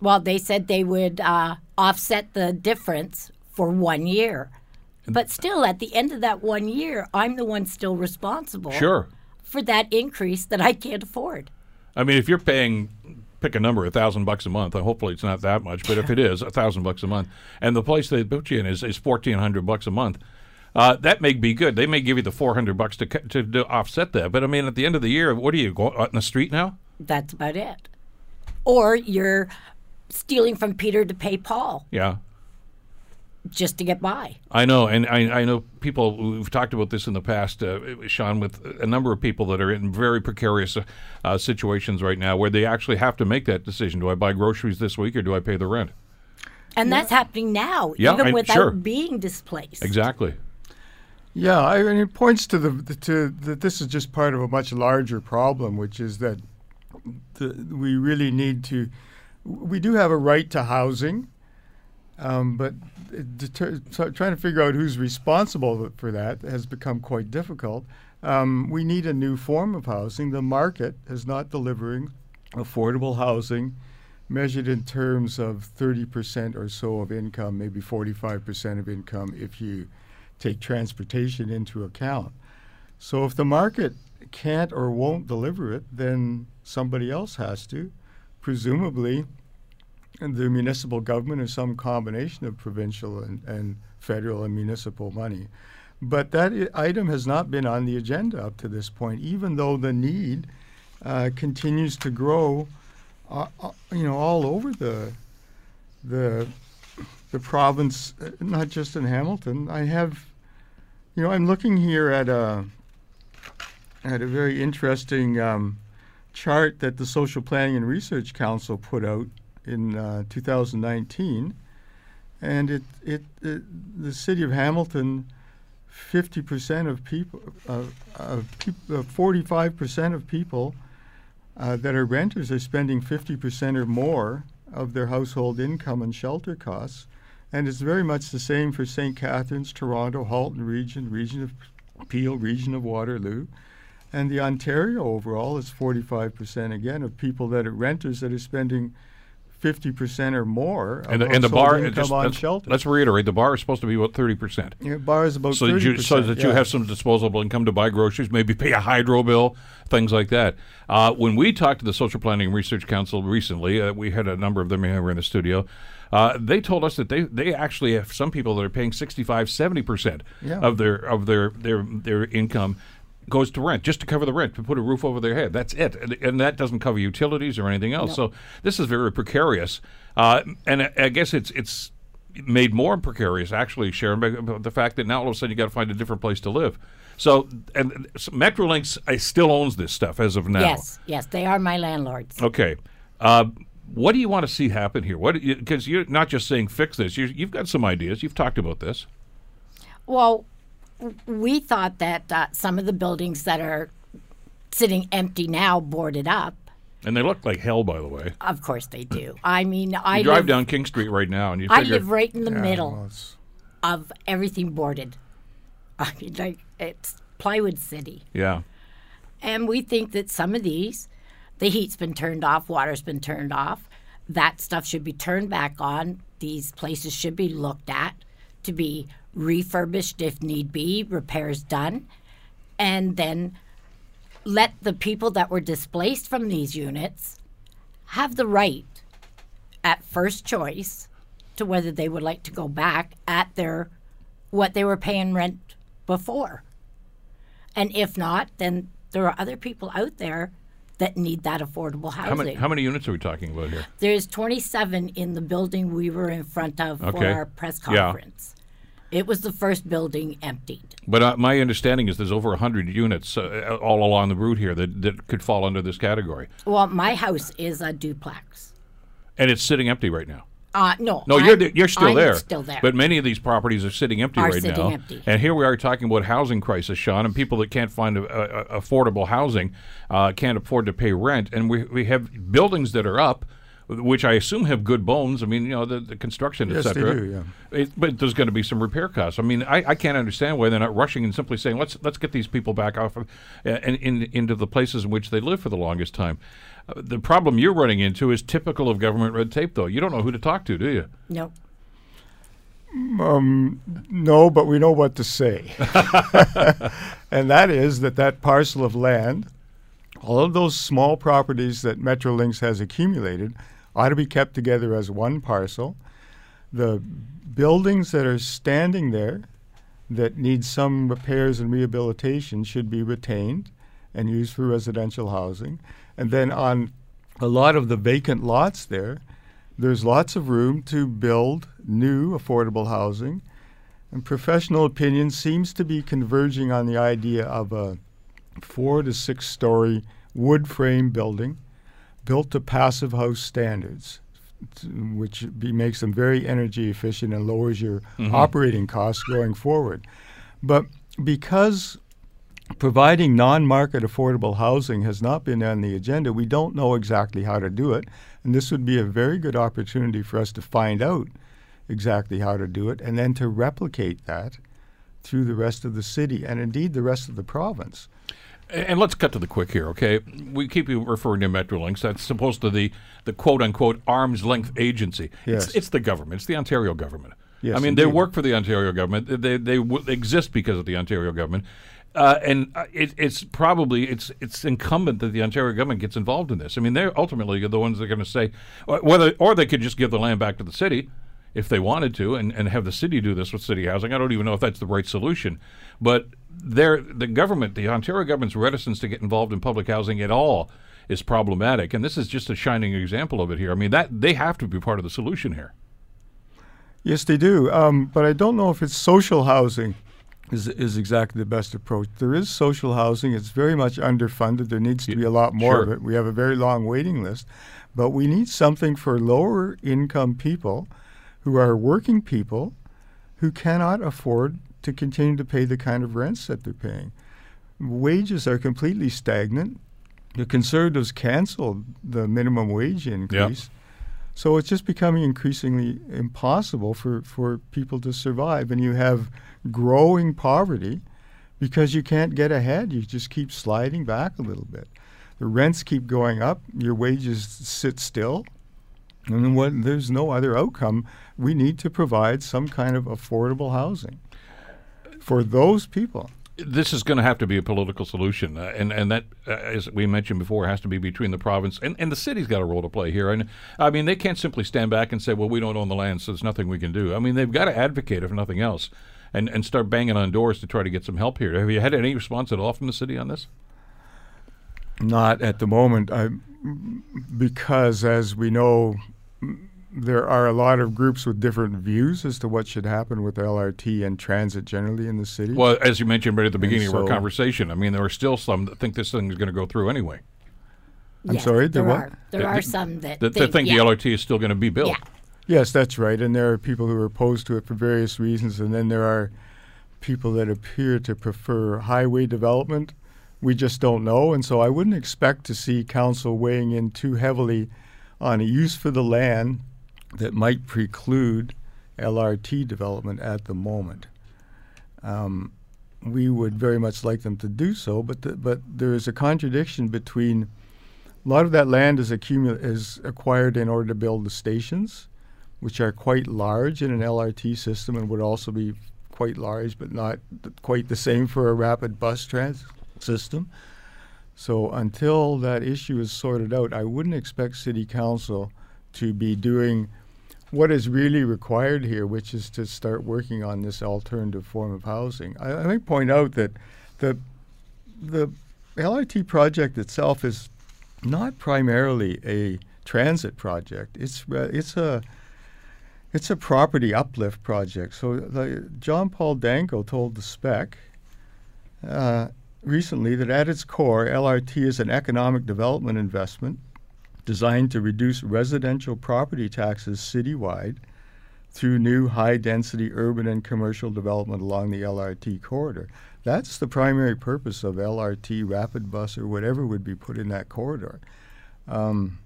Well, they said they would uh, offset the difference for one year. But still, at the end of that one year, I'm the one still responsible Sure. for that increase that I can't afford. I mean, if you're paying, pick a number, a thousand bucks a month. uh, Hopefully, it's not that much, but if it is, a thousand bucks a month, and the place they put you in is, is fourteen hundred bucks a month, uh, that may be good. They may give you the four hundred bucks to, to to offset that. But I mean, at the end of the year, what are you going out in the street now? That's about it. Or you're stealing from Peter to pay Paul Yeah. just to get by. I know, and I, I know people who've talked about this in the past, uh, Shawn, with a number of people that are in very precarious uh, uh, situations right now where they actually have to make that decision. Do I buy groceries this week or do I pay the rent? And that's happening now, Yeah, even I- without sure. being displaced. Exactly. Yeah, I mean, it points to the to that this is just part of a much larger problem, which is that the, we really need to. We do have a right to housing, um, but deter, so trying to figure out who's responsible for that has become quite difficult. Um, we need a new form of housing. The market is not delivering affordable housing measured in terms of 30% or so of income, maybe 45% of income if you take transportation into account. So if the market can't or won't deliver it, then somebody else has to. Presumably, the municipal government or some combination of provincial and, and federal and municipal money. But that item has not been on the agenda up to this point, even though the need uh, continues to grow, uh, uh, you know, all over the the the province, uh, not just in Hamilton. I have, you know, I'm looking here at a at a very interesting um, chart that the Social Planning and Research Council put out in uh, 2019, and it, it it the city of Hamilton. 50% of people, uh, of peop- uh, 45% of people uh, that are renters are spending 50% or more of their household income on shelter costs. And it's very much the same for St. Catharines, Toronto, Halton region, region of Peel, region of Waterloo. And the Ontario overall is 45% again of people that are renters that are spending 50% or more of And the, and the bar, income just, on let's, shelter. let's reiterate, the bar is supposed to be about 30%. Yeah, bar is about so 30%. that you so that you have some disposable income to buy groceries, maybe pay a hydro bill, things like that. Uh, when we talked to the Social Planning Research Council recently, uh, we had a number of them here in the studio. Uh, they told us that they, they actually have some people that are paying 65, 70 percent Yeah. of their of their, their their income goes to rent just to cover the rent to put a roof over their head. That's it, and, and that doesn't cover utilities or anything else. So this is very precarious, uh, and I, I guess it's it's made more precarious actually, Sharon, by by the fact that now all of a sudden you got to find a different place to live. So and so Metrolinx I still owns this stuff as of now. Yes, yes, they are my landlords. Okay. Uh, what do you want to see happen here? What because you, are not just saying fix this. You, you've got some ideas. You've talked about this. Well, we thought that uh, some of the buildings that are sitting empty now, boarded up. And they look like hell, by the way. Of course they do. I mean, I drive live, down King Street right now, and you I live right in the Yeah, middle well, of everything boarded. I mean, like it's plywood city. yeah. And we think that some of these, the heat's been turned off, water's been turned off. That stuff should be turned back on. These places should be looked at to be refurbished if need be, repairs done. And then let the people that were displaced from these units have the right at first choice to whether they would like to go back at their what they were paying rent before. And if not, then there are other people out there that need that affordable housing. How many how many units are we talking about here? There's 27 in the building we were in front of for our press Yeah. conference. It was the first building emptied. But uh, my understanding is there's over hundred units uh, all along the route here that, that could fall under this category, Well, my house is a duplex. and it's sitting empty right now. Uh, no. No, I'm- you're the, you're still I'm there. Still there. But many of these properties are sitting empty Are right sitting now. empty. And here we are talking about housing crisis, Shawn, and people that can't find a, a, a affordable housing, uh, can't afford to pay rent, and we we have buildings that are up. Which I assume have good bones. I mean, you know, the, the construction, Yes, they etc. do, yeah. It, but there's going to be some repair costs. I mean, I, I can't understand why they're not rushing and simply saying, let's let's get these people back off of, uh, and in, into the places in which they live for the longest time. The problem you're running into is typical of government red tape, though. You don't know who to talk to, do you? no. Um, no, but we know what to say. and that is that that parcel of land, all of those small properties that Metrolinx has accumulated, ought to be kept together as one parcel. The buildings that are standing there that need some repairs and rehabilitation should be retained and used for residential housing. And then on a lot of the vacant lots there, there's lots of room to build new affordable housing. And professional opinion seems to be converging on the idea of a four to six story wood frame building built to passive house standards, which be, makes them very energy efficient and lowers your mm-hmm. operating costs going forward. But because providing non-market affordable housing has not been on the agenda, we don't know exactly how to do it, and this would be a very good opportunity for us to find out exactly how to do it, and then to replicate that through the rest of the city and indeed the rest of the province. And let's cut to the quick here, okay? We keep referring to Metrolinx. That's supposed to the the quote unquote arm's length agency. Yes. It's, it's the government. It's the Ontario government. Yes, I mean, they work for the Ontario government. They they w- exist because of the Ontario government. Uh, and uh, it, it's probably it's it's incumbent that the Ontario government gets involved in this. I mean, they're ultimately the ones that are going to say whether, or they could just give the land back to the city if they wanted to, and, and have the city do this with city housing. I don't even know if that's the right solution, but they're, the government, the Ontario government's reticence to get involved in public housing at all is problematic, and this is just a shining example of it here. I mean, that they have to be part of the solution here. Yes, they do. Um, but I don't know if it's social housing is is exactly the best approach. There is social housing. It's very much underfunded. There needs to be a lot more of it. We have a very long waiting list, but we need something for lower income people who are working people who cannot afford to continue to pay the kind of rents that they're paying. Wages are completely stagnant. The Conservatives canceled the minimum wage increase. So it's just becoming increasingly impossible for, for people to survive. And you have growing poverty because you can't get ahead. You just keep sliding back a little bit. The rents keep going up, your wages sit still. And what, there's no other outcome. We need to provide some kind of affordable housing for those people. this is going to have to be a political solution, uh, and and that, uh, as we mentioned before, has to be between the province and, and the city's got a role to play here. And I mean, they can't simply stand back and say, "Well, we don't own the land, so there's nothing we can do." I mean, they've got to advocate, if nothing else, and and start banging on doors to try to get some help here. Have you had any response at all from the city on this? Not at the moment, I, because as we know, there are a lot of groups with different views as to what should happen with LRT and transit generally in the city. Well, as you mentioned right at the beginning of our conversation, I mean, there are still some that think this thing is going to go through anyway. I'm Yes, sorry, there there what? are there That- are some that, That, think, that think yeah, the LRT is still going to be built. Yeah. Yes, that's right. And there are people who are opposed to it for various reasons, and then there are people that appear to prefer highway development. We just don't know, and so I wouldn't expect to see council weighing in too heavily on a use for the land that might preclude LRT development at the moment. Um, we would very much like them to do so, but the, but there is a contradiction between a lot of that land is accumul- is acquired in order to build the stations, which are quite large in an LRT system and would also be quite large, but not th- quite the same for a rapid bus transit system. So until that issue is sorted out, I wouldn't expect City Council to be doing what is really required here, which is to start working on this alternative form of housing. I, I might point out that the the LRT project itself is not primarily a transit project. It's uh, it's a it's a property uplift project. So the, John Paul Danko told the spec uh, recently that at its core, LRT is an economic development investment designed to reduce residential property taxes citywide through new high density urban and commercial development along the LRT corridor. That's the primary purpose of LRT, rapid bus, or whatever would be put in that corridor. Um,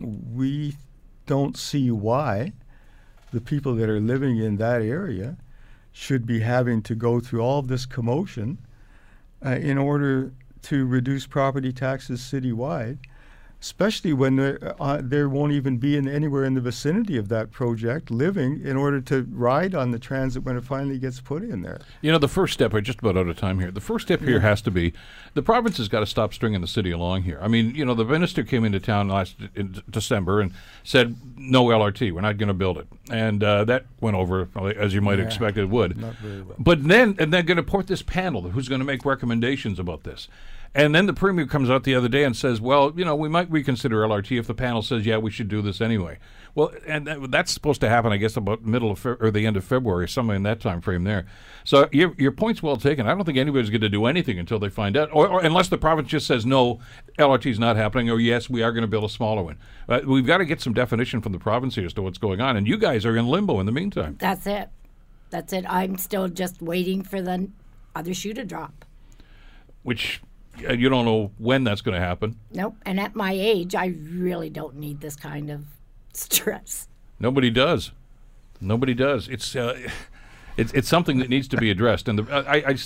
we don't see why the people that are living in that area should be having to go through all of this commotion uh, in order to reduce property taxes citywide, especially when there, uh, there won't even be in anywhere in the vicinity of that project living in order to ride on the transit when it finally gets put in there. You know, the first step, we're just about out of time here. The first step here has to be the province has got to stop stringing the city along here. I mean, you know, the minister came into town last in December and said, no LRT, we're not going to build it. And uh, that went over, uh, as you might expect it would. Not very well. But then, and they're going to port this panel who's going to make recommendations about this. And then the premier comes out the other day and says, well, you know, we might reconsider LRT if the panel says, yeah, we should do this anyway. Well, and that, that's supposed to happen, I guess, about middle of Fe- or the end of February, somewhere in that time frame there. So your your point's well taken. I don't think anybody's going to do anything until they find out, or, or unless the province just says no, LRT is not happening, or yes, we are going to build a smaller one. Uh, we've got to get some definition from the province here as to what's going on, and you guys are in limbo in the meantime. That's it. That's it. I'm still just waiting for the other shoe to drop. which you don't know when that's going to happen. Nope. And at my age, I really don't need this kind of stress. Nobody does. Nobody does. It's uh, it's it's something that needs to be addressed, and the, I, I I-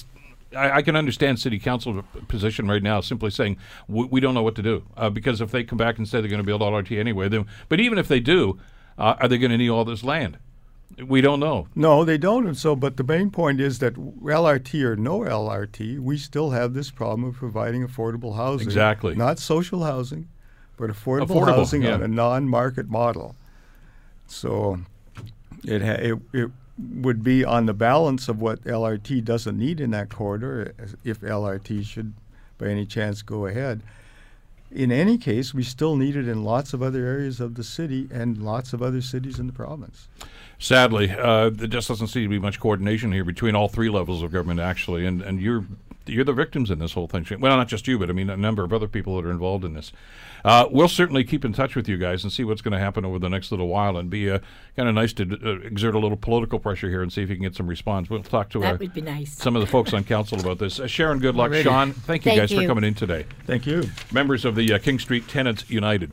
I can understand city council position right now, simply saying we, we don't know what to do uh, because if they come back and say they're going to build LRT anyway, then but even if they do, uh, are they going to need all this land? We don't know. No, they don't. And so, but the main point is that LRT or no LRT, we still have this problem of providing affordable housing. Exactly. Not social housing, but affordable, Affordable, housing yeah. on a non-market model. So, it, ha- it it would be on the balance of what LRT doesn't need in that corridor, if LRT should, by any chance, go ahead. In any case, we still need it in lots of other areas of the city and lots of other cities in the province. Sadly, uh, there just doesn't seem to be much coordination here between all three levels of government, actually, and and you're you're the victims in this whole thing. Well, not just you, but I mean a number of other people that are involved in this. Uh, we'll certainly keep in touch with you guys and see what's going to happen over the next little while, and be uh, kind of nice to uh, exert a little political pressure here and see if you can get some response. We'll talk to uh, That would be nice. some of the folks on council about this. Uh, Sharon, good luck. Alrighty. Shawn, thank you Thank guys for coming in today. Thank you. Members of the uh, King Street Tenants United.